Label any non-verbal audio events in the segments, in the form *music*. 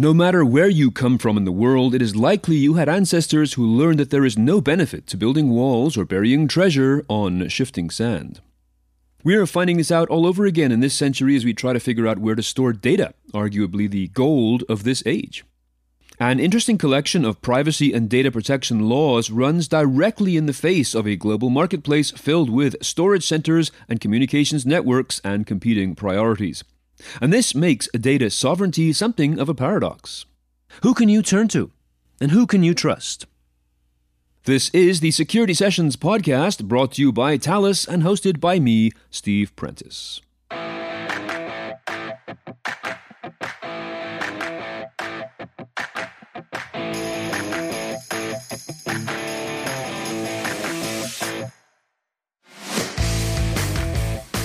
No matter where you come from in the world, it is likely you had ancestors who learned that there is no benefit to building walls or burying treasure on shifting sand. We are finding this out all over again in this century as we try to figure out where to store data, arguably the gold of this age. An interesting collection of privacy and data protection laws runs directly in the face of a global marketplace filled with storage centers and communications networks and competing priorities. And this makes data sovereignty something of a paradox. Who can you turn to? And who can you trust? This is the Security Sessions podcast brought to you by Thales and hosted by me, Steve Prentice.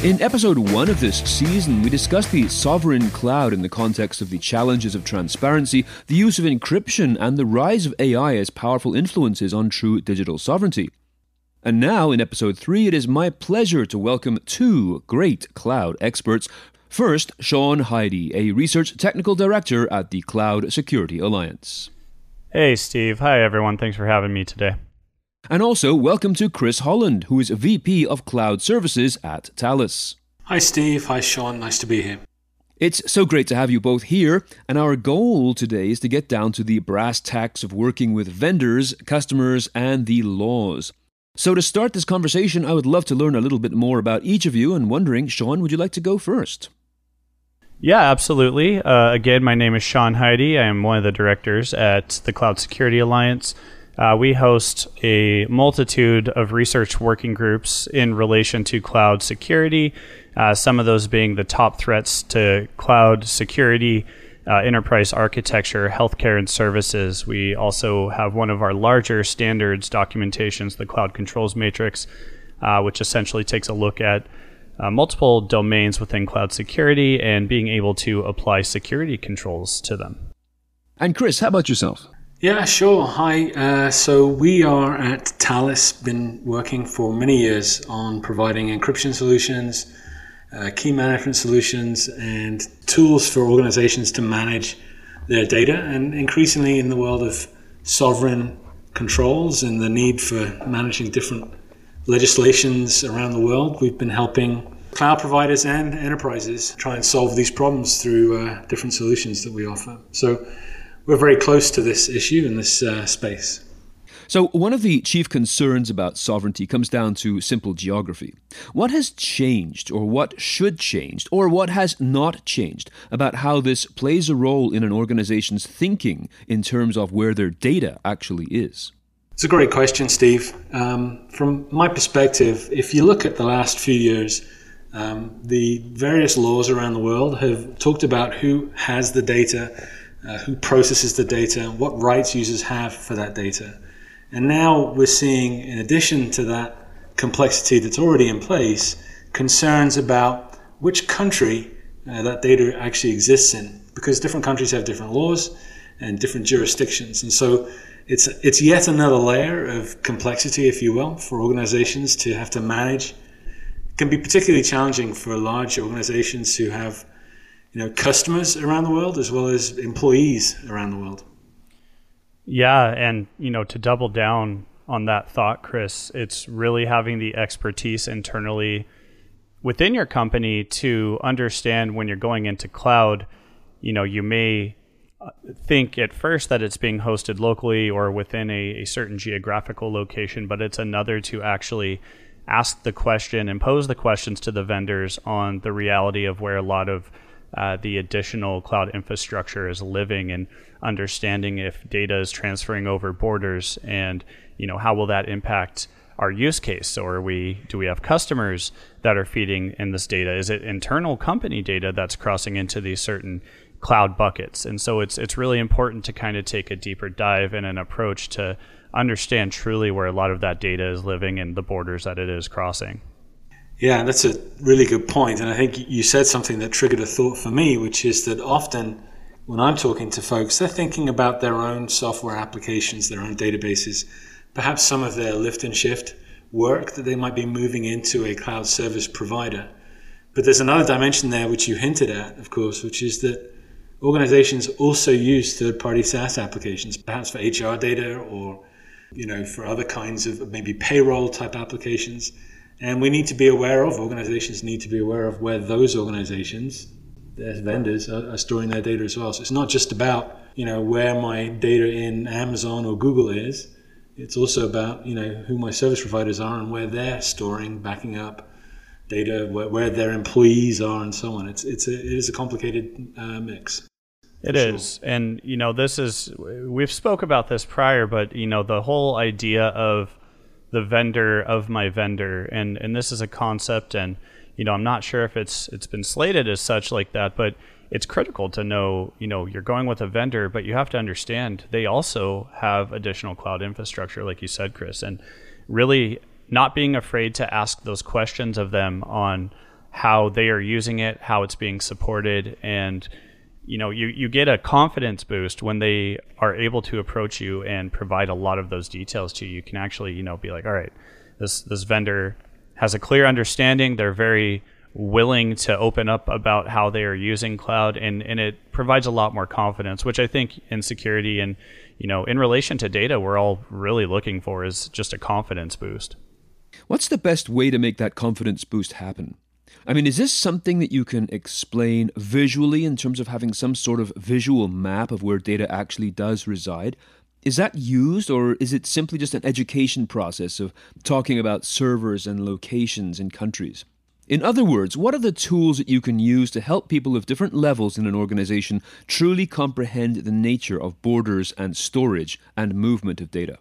In episode one of this season, we discussed the sovereign cloud in the context of the challenges of transparency, the use of encryption, and the rise of AI as powerful influences on true digital sovereignty. And now, in episode three, it is my pleasure to welcome two great cloud experts. First, Sean Heide, a research technical director at the Cloud Security Alliance. Hey, Steve. Hi, everyone. Thanks for having me today. And also, welcome to Chris Holland, who is VP of Cloud Services at Thales. Hi, Steve. Hi, Sean. Nice to be here. It's so great to have you both here, and our goal today is to get down to the brass tacks of working with vendors, customers, and the laws. So, to start this conversation, I would love to learn a little bit more about each of you, and wondering, Sean, would you like to go first? Yeah, absolutely. Uh, again, my name is Sean Heide. I am one of the directors at the Cloud Security Alliance. Uh, we host a multitude of research working groups in relation to cloud security, uh, some of those being the top threats to cloud security, uh, enterprise architecture, healthcare, and services. We also have one of our larger standards documentations, the Cloud Controls Matrix, uh, which essentially takes a look at uh, multiple domains within cloud security and being able to apply security controls to them. And Chris, how about yourself? Yeah, sure. Hi. Uh, so we are at Thales, been working for many years on providing encryption solutions, uh, key management solutions, and tools for organizations to manage their data. And increasingly in the world of sovereign controls and the need for managing different legislations around the world, we've been helping cloud providers and enterprises try and solve these problems through uh, different solutions that we offer. So we're very close to this issue in this uh, space. So, one of the chief concerns about sovereignty comes down to simple geography. What has changed, or what should change, or what has not changed about how this plays a role in an organization's thinking in terms of where their data actually is? It's a great question, Steve. Um, from my perspective, if you look at the last few years, um, the various laws around the world have talked about who has the data uh, who processes the data, and what rights users have for that data. And now we're seeing, in addition to that complexity that's already in place, concerns about which country uh, that data actually exists in, because different countries have different laws and different jurisdictions. And so it's, it's yet another layer of complexity, if you will, for organizations to have to manage. It can be particularly challenging for large organizations who have you know customers around the world as well as employees around the world. Yeah, and you know to double down on that thought, Chris, it's really having the expertise internally within your company to understand when you're going into cloud. You know, you may uh, think at first that it's being hosted locally or within a, a certain geographical location, but it's another to actually ask the question and pose the questions to the vendors on the reality of where a lot of uh, the additional cloud infrastructure is living and understanding if data is transferring over borders and you know how will that impact our use case? So are we do we have customers that are feeding in this data? Is it internal company data that's crossing into these certain cloud buckets? And so it's it's really important to kind of take a deeper dive and an approach to understand truly where a lot of that data is living and the borders that it is crossing yeah, that's a really good point. And I think you said something that triggered a thought for me, which is that often when I'm talking to folks, they're thinking about their own software applications, their own databases, perhaps some of their lift and shift work that they might be moving into a cloud service provider. But there's another dimension there which you hinted at, of course, which is that organizations also use third-party SaaS applications, perhaps for HR data or you know for other kinds of maybe payroll type applications. And we need to be aware of organizations need to be aware of where those organizations, their vendors, are, are storing their data as well. So it's not just about you know where my data in Amazon or Google is. It's also about you know who my service providers are and where they're storing, backing up data, where, where their employees are, and so on. It's it's a, it is a complicated uh, mix. It sure. is, and you know, this is we've spoke about this prior, but you know, the whole idea of the vendor of my vendor, and and this is a concept, and you know, I'm not sure if it's it's been slated as such like that, but it's critical to know, you know, you're going with a vendor, but you have to understand they also have additional cloud infrastructure, like you said, Chris, and really not being afraid to ask those questions of them on how they are using it, how it's being supported, and you know you, you get a confidence boost when they are able to approach you and provide a lot of those details to you. You can actually you know be like all right this this vendor has a clear understanding. They're very willing to open up about how they are using cloud and and it provides a lot more confidence which i think in security and you know in relation to data we're all really looking for is just a confidence boost. What's the best way to make that confidence boost happen I mean, is this something that you can explain visually in terms of having some sort of visual map of where data actually does reside? Is that used, or is it simply just an education process of talking about servers and locations in countries? In other words, what are the tools that you can use to help people of different levels in an organization truly comprehend the nature of borders and storage and movement of data?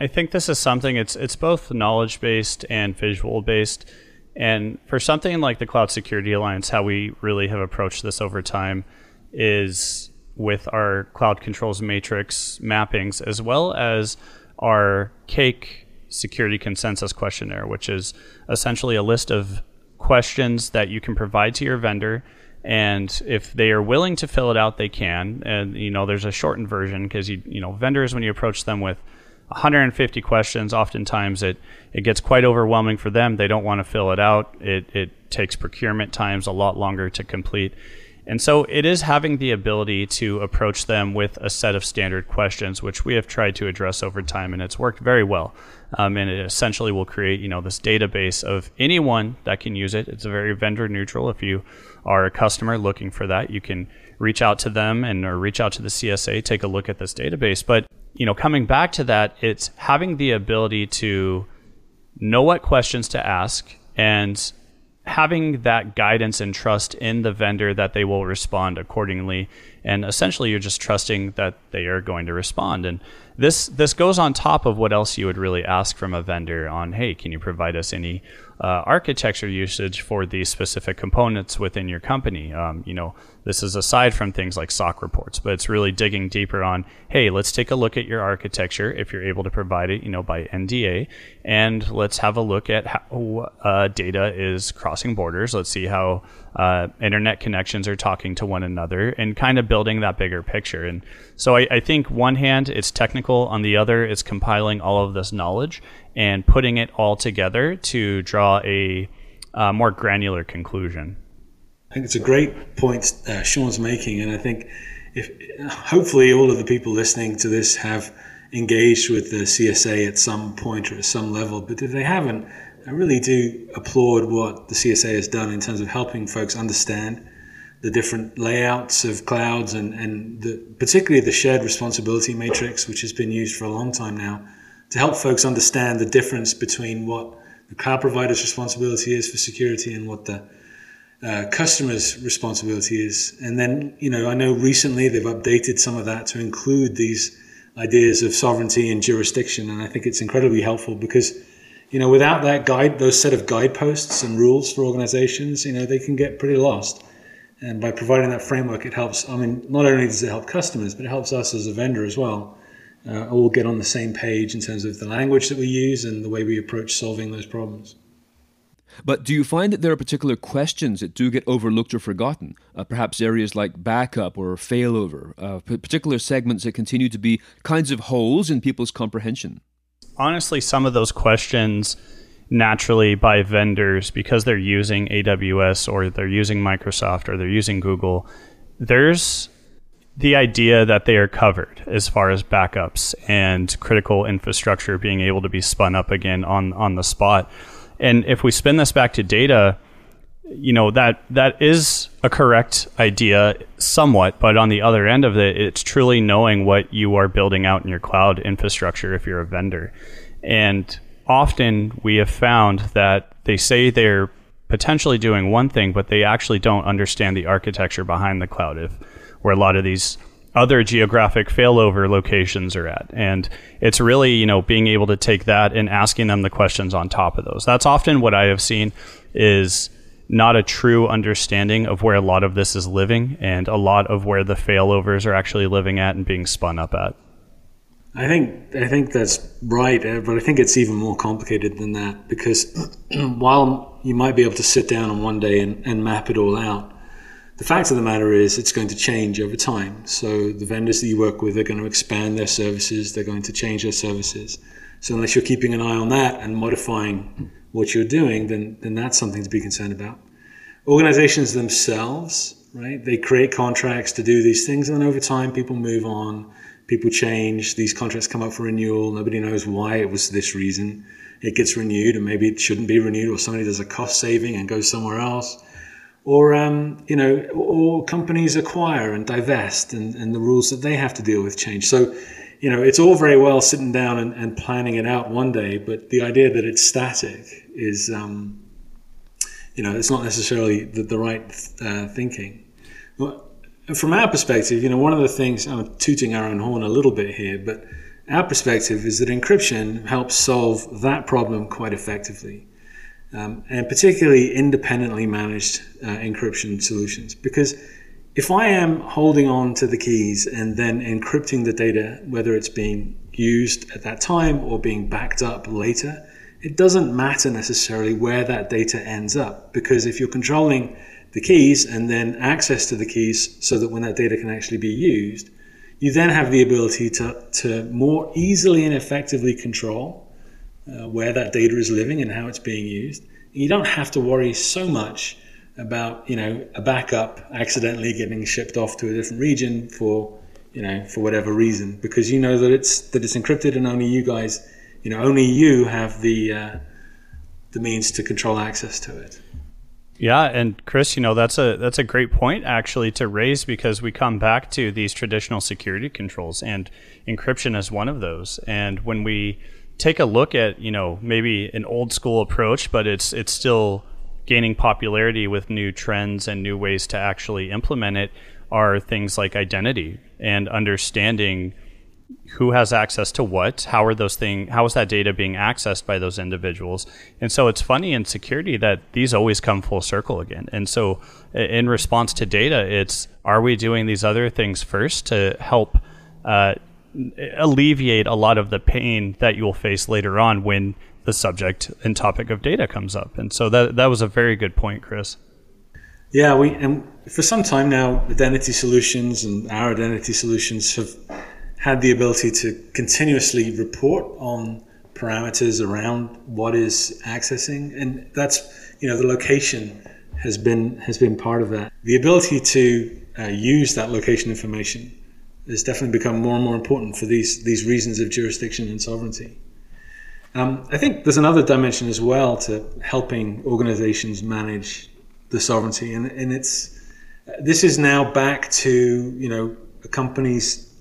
I think this is something it's it's both knowledge based and visual based. And for something like the Cloud Security Alliance, how we really have approached this over time is with our cloud controls matrix mappings, as well as our CAIQ security consensus questionnaire, which is essentially a list of questions that you can provide to your vendor. And if they are willing to fill it out, they can. And you know, there's a shortened version because you you know vendors when you approach them with 150 questions, oftentimes it, it gets quite overwhelming for them. They don't want to fill it out. It, it takes procurement times a lot longer to complete. And so it is having the ability to approach them with a set of standard questions, which we have tried to address over time, and it's worked very well. Um, and it essentially will create, you know, this database of anyone that can use it. It's very vendor neutral. If you are a customer looking for that, you can reach out to them and or reach out to the CSA, take a look at this database. But you know, coming back to that, it's having the ability to know what questions to ask and having that guidance and trust in the vendor that they will respond accordingly and essentially you're just trusting that they are going to respond and this this goes on top of what else you would really ask from a vendor on hey can you provide us any uh, architecture usage for these specific components within your company. Um, you know, this is aside from things like SOC reports, but it's really digging deeper on, hey, let's take a look at your architecture if you're able to provide it, you know, by NDA, and let's have a look at how uh, data is crossing borders. Let's see how uh, internet connections are talking to one another, and kind of building that bigger picture. And so I, I think one hand it's technical, on the other it's compiling all of this knowledge and putting it all together to draw a uh, more granular conclusion. I think it's a great point uh, Sean's making, and I think if hopefully all of the people listening to this have engaged with the CSA at some point or at some level, but if they haven't, I really do applaud what the CSA has done in terms of helping folks understand the different layouts of clouds and, and the, particularly the shared responsibility matrix, which has been used for a long time now to help folks understand the difference between what the cloud provider's responsibility is for security and what the uh, customer's responsibility is. And then, you know, I know recently they've updated some of that to include these ideas of sovereignty and jurisdiction. And I think it's incredibly helpful because, you know, without that guide, those set of guideposts and rules for organizations, you know, they can get pretty lost. And by providing that framework, it helps. I mean, not only does it help customers, but it helps us as a vendor as well uh, all get on the same page in terms of the language that we use and the way we approach solving those problems. But do you find that there are particular questions that do get overlooked or forgotten? Uh, perhaps areas like backup or failover, uh, particular segments that continue to be kinds of holes in people's comprehension? Honestly, some of those questions naturally by vendors because they're using AWS or they're using Microsoft or they're using Google there's the idea that they are covered as far as backups and critical infrastructure being able to be spun up again on on the spot. And if we spin this back to data, you know that that is a correct idea somewhat but on the other end of it it's truly knowing what you are building out in your cloud infrastructure if you're a vendor. And often we have found that they say they're potentially doing one thing but they actually don't understand the architecture behind the cloud. If where a lot of these other geographic failover locations are at. And it's really, you know, being able to take that and asking them the questions on top of those. That's often what I have seen is not a true understanding of where a lot of this is living and a lot of where the failovers are actually living at and being spun up at. I think I think that's right, uh, but I think it's even more complicated than that because *clears throat* while you might be able to sit down on one day and, and map it all out, the fact of the matter is it's going to change over time. So the vendors that you work with are going to expand their services, they're going to change their services. So unless you're keeping an eye on that and modifying what you're doing, then then that's something to be concerned about. Organizations themselves, right? They create contracts to do these things, and then over time, people move on, people change. These contracts come up for renewal. Nobody knows why it was this reason. It gets renewed, and maybe it shouldn't be renewed, or somebody does a cost saving and goes somewhere else. Or, um, you know, or companies acquire and divest, and, and the rules that they have to deal with change. So, you know, it's all very well sitting down and, and planning it out one day, but the idea that it's static is, um, you know, it's not necessarily the, the right uh, thinking. from our perspective, you know, one of the things I'm tooting our own horn a little bit here, but our perspective is that encryption helps solve that problem quite effectively, um, and particularly independently managed uh, encryption solutions. Because if I am holding on to the keys and then encrypting the data, whether it's being used at that time or being backed up later, it doesn't matter necessarily where that data ends up. Because if you're controlling the keys and then access to the keys so that when that data can actually be used, you then have the ability to, to more easily and effectively control uh, where that data is living and how it's being used. You don't have to worry so much about you know a backup accidentally getting shipped off to a different region for you know for whatever reason because you know that it's that it's encrypted and only you guys you know only you have the uh, the means to control access to it. Yeah, and Chris, you know that's a that's a great point actually to raise because we come back to these traditional security controls and encryption is one of those. And when we take a look at you know maybe an old school approach, but it's it's still gaining popularity with new trends and new ways to actually implement it are things like identity and understanding who has access to what how are those thing how is that data being accessed by those individuals? And so it's funny in security that these always come full circle again. And so in response to data it's are we doing these other things first to help uh, alleviate a lot of the pain that you will face later on when the subject and topic of data comes up. And so that that was a very good point, Chris. Yeah, we and for some time now, identity solutions and our identity solutions have had the ability to continuously report on parameters around what is accessing, and that's you know the location has been has been part of that. The ability to uh, use that location information has definitely become more and more important for these these reasons of jurisdiction and sovereignty. Um, I think there's another dimension as well to helping organizations manage the sovereignty, and, and it's this is now back to you know a company's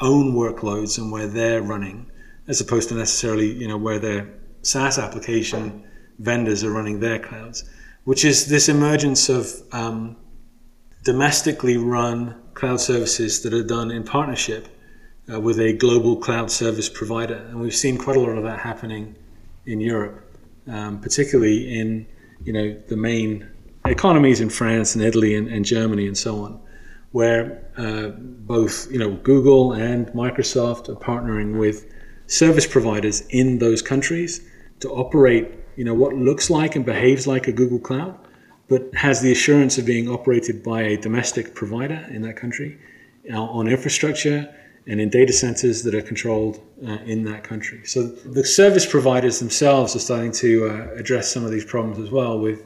own workloads and where they're running, as opposed to necessarily you know where their SaaS application vendors are running their clouds, which is this emergence of um, domestically run cloud services that are done in partnership uh, with a global cloud service provider. And we've seen quite a lot of that happening in Europe, um, particularly in you know the main economies in France and Italy and, and Germany and so on, where uh, both you know Google and Microsoft are partnering with service providers in those countries to operate you know what looks like and behaves like a Google Cloud, but has the assurance of being operated by a domestic provider in that country uh, on infrastructure and in data centers that are controlled uh, in that country. So the service providers themselves are starting to uh, address some of these problems as well with,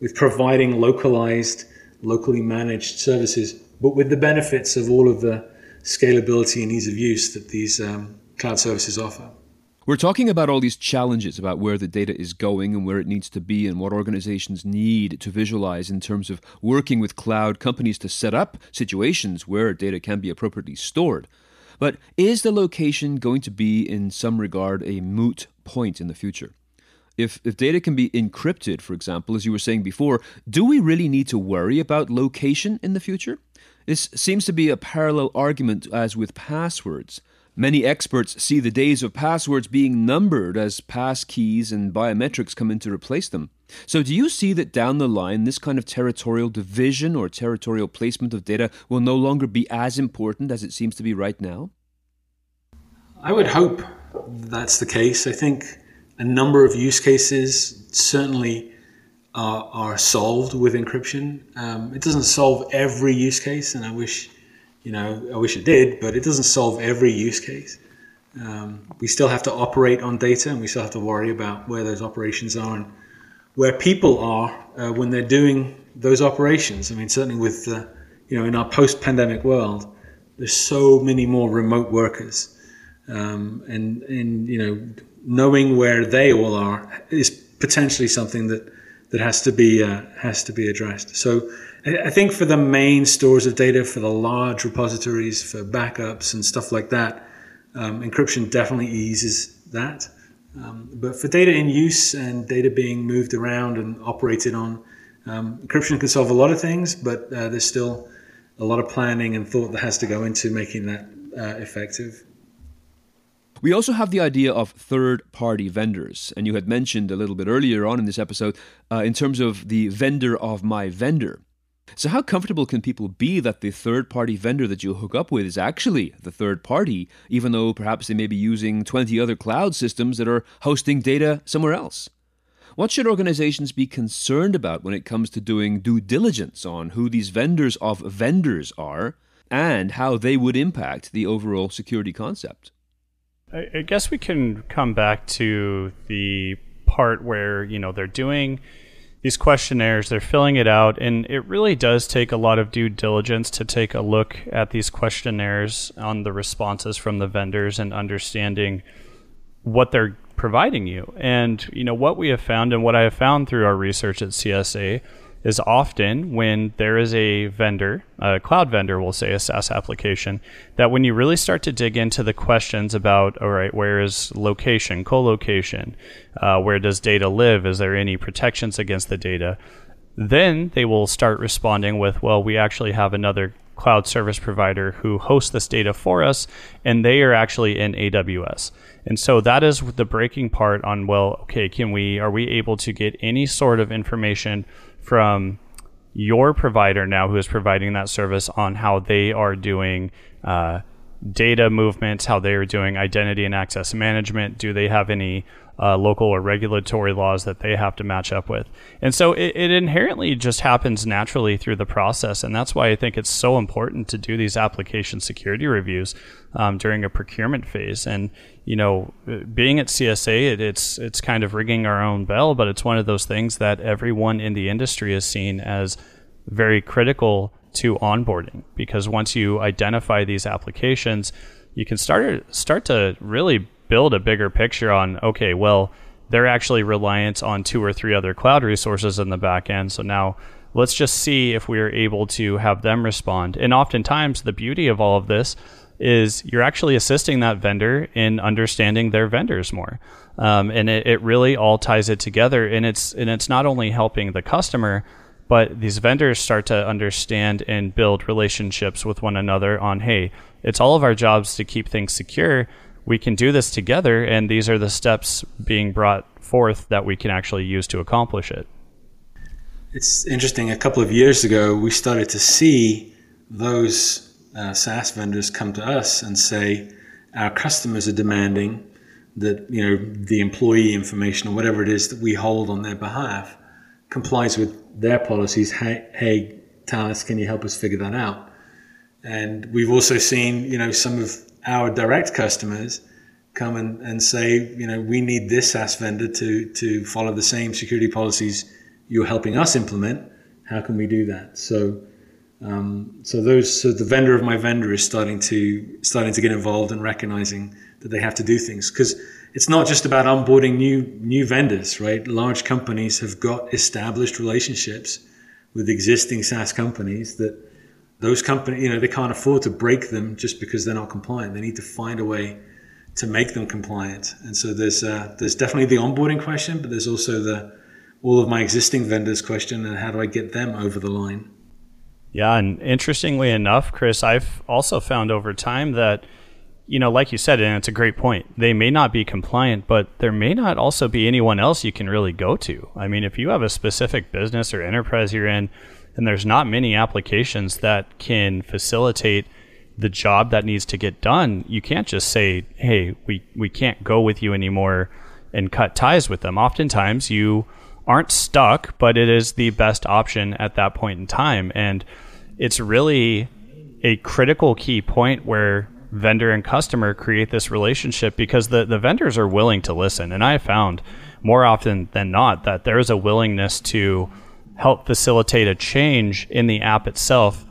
with providing localized, locally managed services but with the benefits of all of the scalability and ease of use that these um, cloud services offer. We're talking about all these challenges about where the data is going and where it needs to be and what organizations need to visualize in terms of working with cloud companies to set up situations where data can be appropriately stored. But is the location going to be, in some regard, a moot point in the future? If, if data can be encrypted, for example, as you were saying before, do we really need to worry about location in the future? This seems to be a parallel argument as with passwords. Many experts see the days of passwords being numbered as pass keys and biometrics come in to replace them. So, do you see that down the line, this kind of territorial division or territorial placement of data will no longer be as important as it seems to be right now? I would hope that's the case. I think a number of use cases certainly are, are solved with encryption. Um, it doesn't solve every use case, and I wish you know, I wish it did, but it doesn't solve every use case. Um, we still have to operate on data, and we still have to worry about where those operations are and where people are uh, when they're doing those operations. I mean, certainly with uh, you know, in our post-pandemic world, there's so many more remote workers, um, and and you know, knowing where they all are is potentially something that that has to be uh, has to be addressed. So I think for the main stores of data, for the large repositories, for backups and stuff like that, um, encryption definitely eases that. Um, but for data in use and data being moved around and operated on, um, encryption can solve a lot of things, but uh, there's still a lot of planning and thought that has to go into making that uh, effective. We also have the idea of third party vendors. And you had mentioned a little bit earlier on in this episode uh, in terms of the vendor of my vendor. So, how comfortable can people be that the third party vendor that you hook up with is actually the third party, even though perhaps they may be using 20 other cloud systems that are hosting data somewhere else? What should organizations be concerned about when it comes to doing due diligence on who these vendors of vendors are and how they would impact the overall security concept? I guess we can come back to the part where, you know, they're doing these questionnaires, they're filling it out, and it really does take a lot of due diligence to take a look at these questionnaires on the responses from the vendors and understanding what they're providing you. And you know what we have found and what I have found through our research at CSA is often when there is a vendor, a cloud vendor, we'll say a SaaS application, that when you really start to dig into the questions about, all right, where is location, co-location, uh, where does data live, is there any protections against the data, then they will start responding with, well, we actually have another cloud service provider who hosts this data for us, and they are actually in AWS. And so that is the breaking part on, well, okay, can we, are we able to get any sort of information from your provider now who is providing that service on how they are doing uh, data movements, how they are doing identity and access management. Do they have any uh, local or regulatory laws that they have to match up with? And so it, it, inherently just happens naturally through the process. And that's why I think it's so important to do these application security reviews um, during a procurement phase. And you know, being at CSA, it, it's it's kind of ringing our own bell, but it's one of those things that everyone in the industry is seen as very critical to onboarding because once you identify these applications, you can start start to really build a bigger picture on okay, well, they're actually reliant on two or three other cloud resources in the back end. So now let's just see if we are able to have them respond. And oftentimes, the beauty of all of this is you're actually assisting that vendor in understanding their vendors more. Um, and it, it really all ties it together. And it's and it's not only helping the customer, but these vendors start to understand and build relationships with one another on hey, it's all of our jobs to keep things secure. We can do this together, and these are the steps being brought forth that we can actually use to accomplish it. It's interesting. A couple of years ago, we started to see those uh, SaaS vendors come to us and say, our customers are demanding that you know the employee information or whatever it is that we hold on their behalf complies with their policies. Hey, hey Thales, can you help us figure that out? And we've also seen you know some of our direct customers come and, and say, you know, we need this SaaS vendor to to follow the same security policies you're helping us implement. How can we do that? So Um, so those, so the vendor of my vendor is starting to starting to get involved and recognizing that they have to do things because it's not just about onboarding new new vendors, right? Large companies have got established relationships with existing SaaS companies that those companies, you know, they can't afford to break them just because they're not compliant. They need to find a way to make them compliant. And so there's uh, there's definitely the onboarding question, but there's also the all of my existing vendors question and how do I get them over the line? Yeah, and interestingly enough, Chris, I've also found over time that you know, like you said, and it's a great point. They may not be compliant, but there may not also be anyone else you can really go to. I mean, if you have a specific business or enterprise you're in, and there's not many applications that can facilitate the job that needs to get done, you can't just say, "Hey, we we can't go with you anymore," and cut ties with them. Oftentimes, you aren't stuck, but it is the best option at that point in time, and it's really a critical key point where vendor and customer create this relationship because the, the vendors are willing to listen. And I found more often than not that there is a willingness to help facilitate a change in the app itself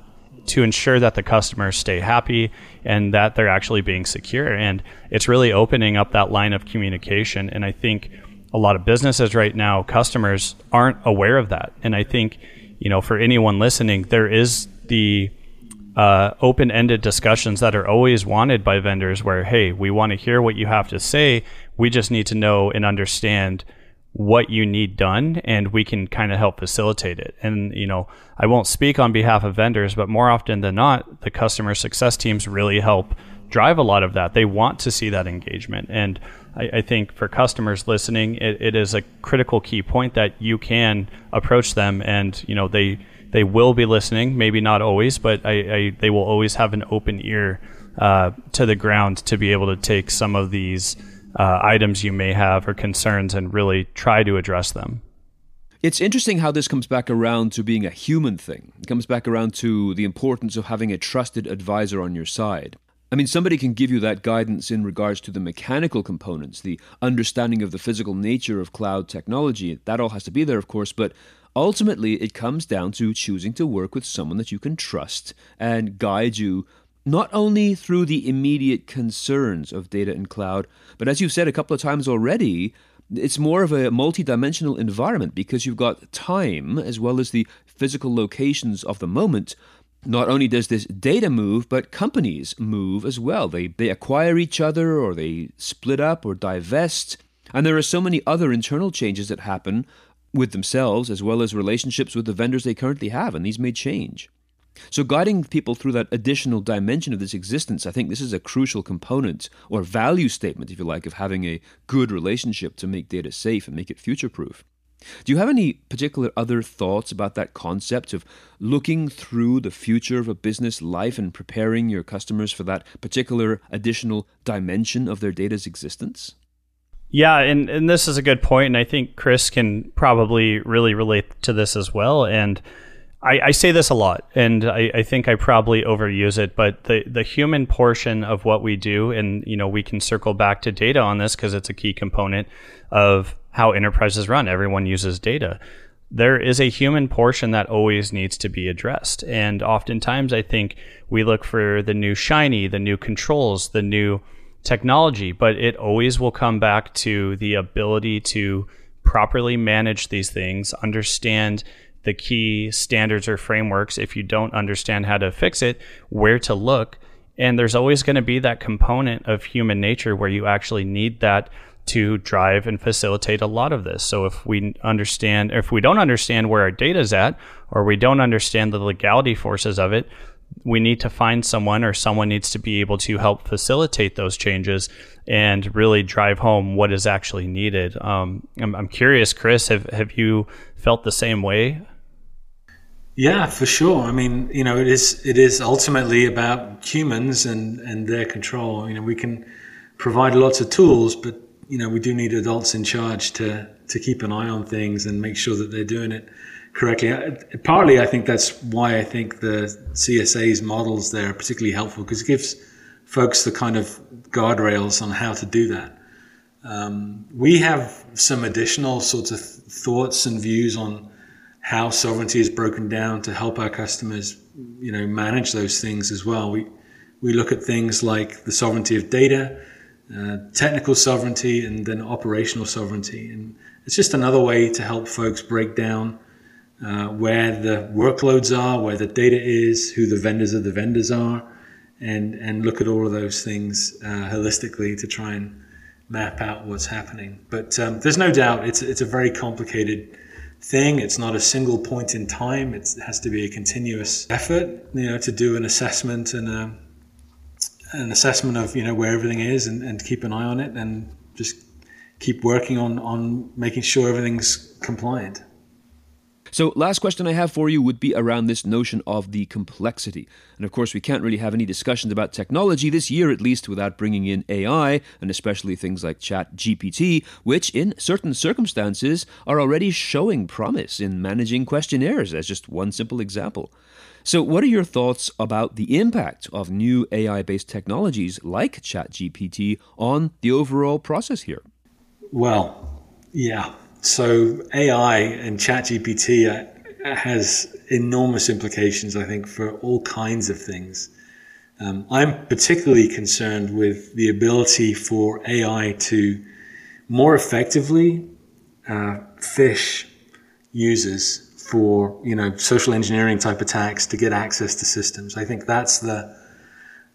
to ensure that the customers stay happy and that they're actually being secure. And it's really opening up that line of communication. And I think a lot of businesses right now, customers aren't aware of that. And I think, you know, for anyone listening, there is the uh, open-ended discussions that are always wanted by vendors where hey we want to hear what you have to say. We just need to know and understand what you need done and we can kind of help facilitate it. And you know i won't speak on behalf of vendors but more often than not the customer success teams really help drive a lot of that. They want to see that engagement. And i, I think for customers listening it, it is a critical key point that you can approach them and you know they they will be listening. Maybe not always, but I, I they will always have an open ear uh, to the ground to be able to take some of these uh, items you may have or concerns and really try to address them. It's interesting how this comes back around to being a human thing. It comes back around to the importance of having a trusted advisor on your side. I mean, somebody can give you that guidance in regards to the mechanical components, the understanding of the physical nature of cloud technology. That all has to be there, of course, but Ultimately, it comes down to choosing to work with someone that you can trust and guide you not only through the immediate concerns of data and cloud, but as you've said a couple of times already, it's more of a multi-dimensional environment because you've got time as well as the physical locations of the moment. Not only does this data move, but companies move as well. They, they acquire each other or they split up or divest. And there are so many other internal changes that happen with themselves as well as relationships with the vendors they currently have, and these may change. So, guiding people through that additional dimension of this existence, I think this is a crucial component or value statement, if you like, of having a good relationship to make data safe and make it future proof. Do you have any particular other thoughts about that concept of looking through the future of a business life and preparing your customers for that particular additional dimension of their data's existence? Yeah, and, and this is a good point, and I think Chris can probably really relate to this as well. And I, I say this a lot, and I, I, think I probably overuse it, but the, the human portion of what we do, and you know, we can circle back to data on this because it's a key component of how enterprises run. Everyone uses data. There is a human portion that always needs to be addressed. And oftentimes I think we look for the new shiny, the new controls, the new technology, but it always will come back to the ability to properly manage these things, understand the key standards or frameworks. If you don't understand how to fix it, where to look. And there's always going to be that component of human nature where you actually need that to drive and facilitate a lot of this. So if we understand, if we don't understand where our data is at, or we don't understand the legality forces of it, we need to find someone or someone needs to be able to help facilitate those changes and really drive home what is actually needed. Um, I'm, I'm curious, Chris, have, have you felt the same way? Yeah, for sure. I mean, you know, it is it is ultimately about humans and and their control. You know, we can provide lots of tools, but you know, we do need adults in charge to to keep an eye on things and make sure that they're doing it correctly. Partly, I think that's why I think the CSA's models there are particularly helpful because it gives folks the kind of guardrails on how to do that. Um, we have some additional sorts of thoughts and views on how sovereignty is broken down to help our customers you know manage those things as well. We we look at things like the sovereignty of data, uh, technical sovereignty, and then operational sovereignty, and it's just another way to help folks break down uh, where the workloads are, where the data is, who the vendors of the vendors are, and and look at all of those things uh, holistically to try and map out what's happening. But um, there's no doubt it's it's a very complicated thing. It's not a single point in time. It's, it has to be a continuous effort, you know, to do an assessment and a, an assessment of you know where everything is and, and keep an eye on it and just keep working on on making sure everything's compliant. So, last question I have for you would be around this notion of the complexity. And of course, we can't really have any discussions about technology this year, at least, without bringing in AI, and especially things like ChatGPT, which, in certain circumstances, are already showing promise in managing questionnaires, as just one simple example. So, what are your thoughts about the impact of new AI based technologies like ChatGPT on the overall process here? Well, yeah. So AI and ChatGPT has enormous implications, I think, for all kinds of things. Um, I'm particularly concerned with the ability for AI to more effectively uh, phish users for you know social engineering type attacks to get access to systems. I think that's the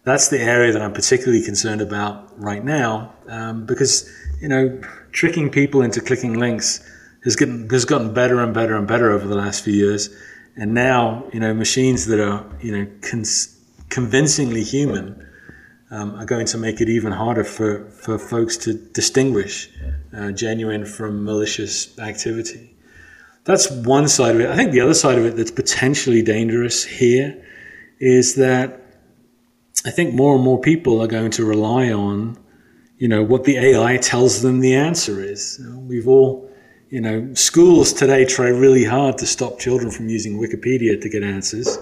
that's the area that I'm particularly concerned about right now um, because you know tricking people into clicking links has gotten has gotten better and better and better over the last few years, and now you know machines that are you know convincingly human um, are going to make it even harder for for folks to distinguish uh, genuine from malicious activity. That's one side of it. I think the other side of it that's potentially dangerous here is that I think more and more people are going to rely on you know, what the AI tells them the answer is. We've all, you know, schools today try really hard to stop children from using Wikipedia to get answers,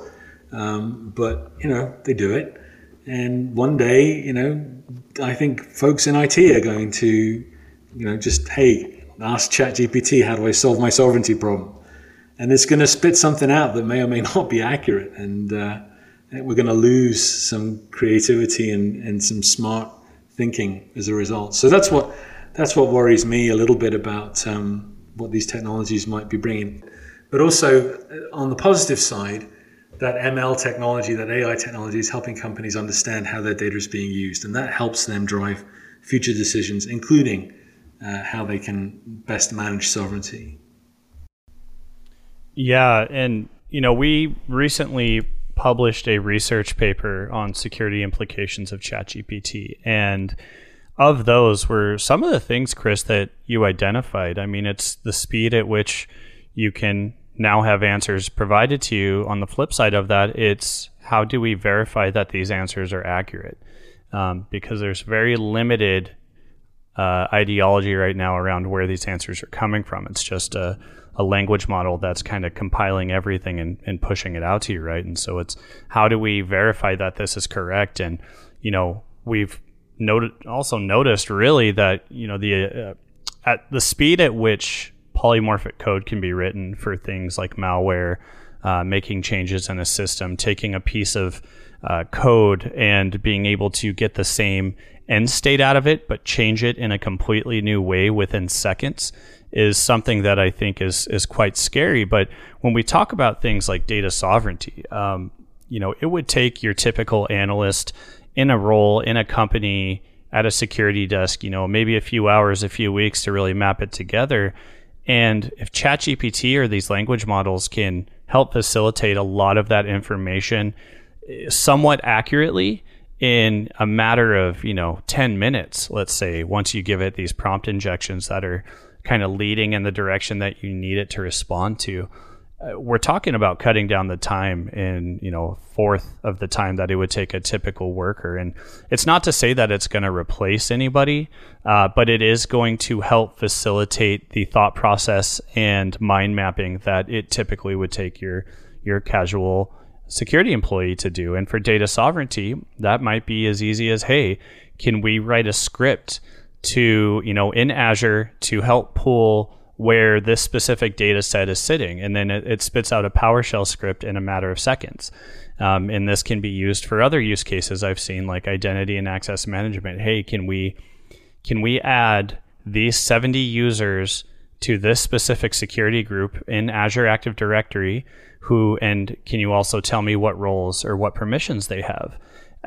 um, but you know they do it. And one day, you know, I think folks in IT are going to, you know, just hey, ask ChatGPT how do I solve my sovereignty problem, and it's going to spit something out that may or may *laughs* not be accurate, and uh, we're going to lose some creativity and, and some smart thinking as a result. So that's what that's what worries me a little bit about um, what these technologies might be bringing. But also uh, on the positive side, that ML technology, that AI technology, is helping companies understand how their data is being used, and that helps them drive future decisions, including uh, how they can best manage sovereignty. Yeah, and you know, we recently published a research paper on security implications of ChatGPT. And of those were some of the things, Chris, that you identified. I mean, it's the speed at which you can now have answers provided to you. On the flip side of that, it's how do we verify that these answers are accurate? Um, because there's very limited uh, ideology right now around where these answers are coming from. It's just a a language model that's kind of compiling everything and, and pushing it out to you, right? And so it's how do we verify that this is correct? And you know, we've noted also noticed really that you know the uh, at the speed at which polymorphic code can be written for things like malware, uh, making changes in a system, taking a piece of uh, code and being able to get the same end state out of it, but change it in a completely new way within seconds is something that I think is is quite scary. But when we talk about things like data sovereignty, um, you know, it would take your typical analyst in a role in a company at a security desk, you know, maybe a few hours, a few weeks to really map it together. And if ChatGPT or these language models can help facilitate a lot of that information eh, somewhat accurately in a matter of, you know, 10 minutes, let's say, once you give it these prompt injections that are kind of leading in the direction that you need it to respond to. Uh, we're talking about cutting down the time in you know fourth of the time that it would take a typical worker and it's not to say that it's going to replace anybody uh, but it is going to help facilitate the thought process and mind mapping that it typically would take your your casual security employee to do and for data sovereignty that might be as easy as hey can we write a script to, you know, in Azure to help pull where this specific data set is sitting. And then it, it spits out a PowerShell script in a matter of seconds. Um, and this can be used for other use cases I've seen, like identity and access management. Hey, can we can we add these 70 users to this specific security group in Azure Active Directory? Who and can you also tell me what roles or what permissions they have?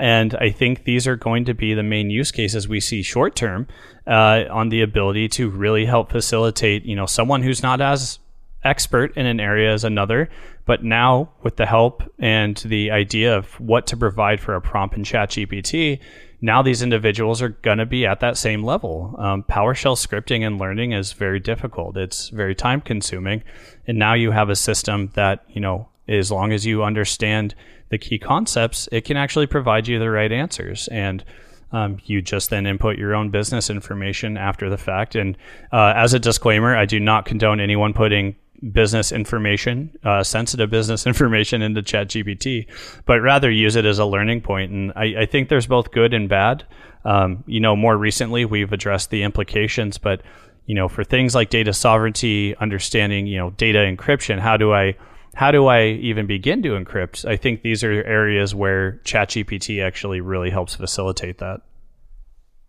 And I think these are going to be the main use cases we see short term uh, on the ability to really help facilitate, you know, someone who's not as expert in an area as another, but now with the help and the idea of what to provide for a prompt in ChatGPT, now these individuals are going to be at that same level. Um, PowerShell scripting and learning is very difficult. It's very time consuming, and now you have a system that you know, as long as you understand the key concepts, it can actually provide you the right answers and. Um, you just then input your own business information after the fact. And uh, as a disclaimer, I do not condone anyone putting business information, uh, sensitive business *laughs* information into ChatGPT, but rather use it as a learning point. And I, I think there's both good and bad. Um, you know, more recently we've addressed the implications, but you know, for things like data sovereignty, understanding, you know, data encryption, how do I how do I even begin to encrypt? I think these are areas where ChatGPT actually really helps facilitate that.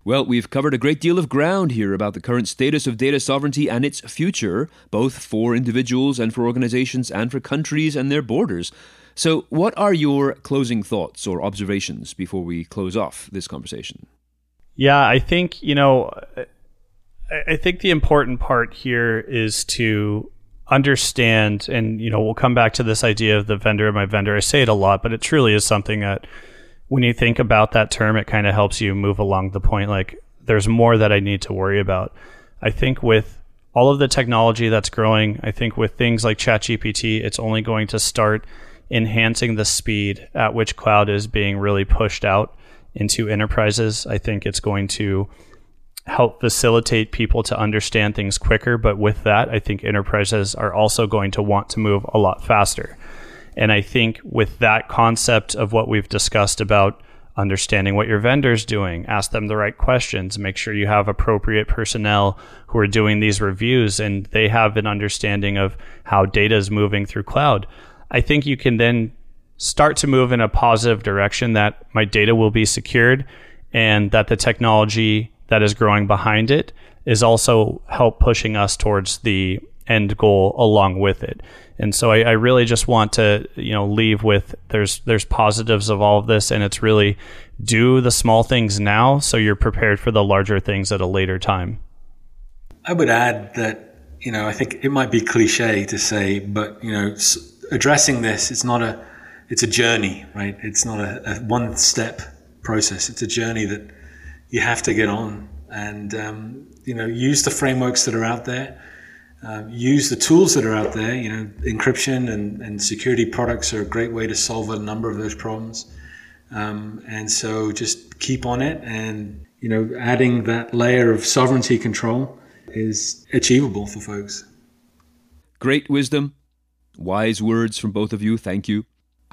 Well, we've covered a great deal of ground here about the current status of data sovereignty and its future, both for individuals and for organizations and for countries and their borders. So, what are your closing thoughts or observations before we close off this conversation? Yeah, I think, you know, I think the important part here is to understand, and, you know, we'll come back to this idea of the vendor of my vendor. I say it a lot, but it truly is something that when you think about that term, it kind of helps you move along the point. Like, there's more that I need to worry about. I think with all of the technology that's growing, I think with things like ChatGPT, it's only going to start enhancing the speed at which cloud is being really pushed out into enterprises. I think it's going to help facilitate people to understand things quicker. But with that, I think enterprises are also going to want to move a lot faster. And I think with that concept of what we've discussed about understanding what your vendor's doing, ask them the right questions, make sure you have appropriate personnel who are doing these reviews and they have an understanding of how data is moving through cloud. I think you can then start to move in a positive direction that my data will be secured and that the technology that is growing behind it is also help pushing us towards the end goal along with it. And so I, I, really just want to, you know, leave with there's there's positives of all of this, and it's really do the small things now so you're prepared for the larger things at a later time. I would add that you know I think it might be cliche to say, but you know, addressing this it's not a it's a journey, right? It's not a, a one step process. It's a journey that you have to get on, and um, you know, use the frameworks that are out there um, use the tools that are out there. You know, encryption and, and security products are a great way to solve a number of those problems. Um, and so just keep on it and, you know, adding that layer of sovereignty control is achievable for folks. Great wisdom, wise words from both of you. Thank you.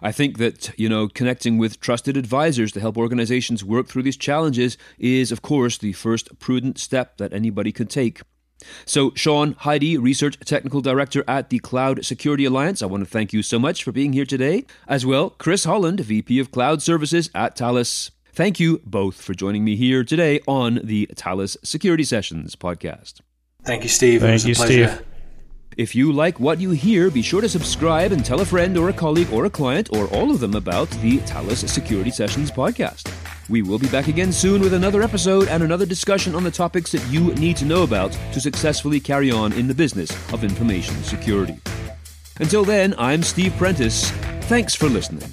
I think that, you know, connecting with trusted advisors to help organizations work through these challenges is, of course, the first prudent step that anybody could take. So, Sean Heide, Research Technical Director at the Cloud Security Alliance, I want to thank you so much for being here today. As well, Chris Holland, VP of Cloud Services at Thales. Thank you both for joining me here today on the Thales Security Sessions podcast. Thank you, Steve. Thank you, Steve. If you like what you hear, be sure to subscribe and tell a friend or a colleague or a client or all of them about the Thales Security Sessions podcast. We will be back again soon with another episode and another discussion on the topics that you need to know about to successfully carry on in the business of information security. Until then, I'm Steve Prentice. Thanks for listening.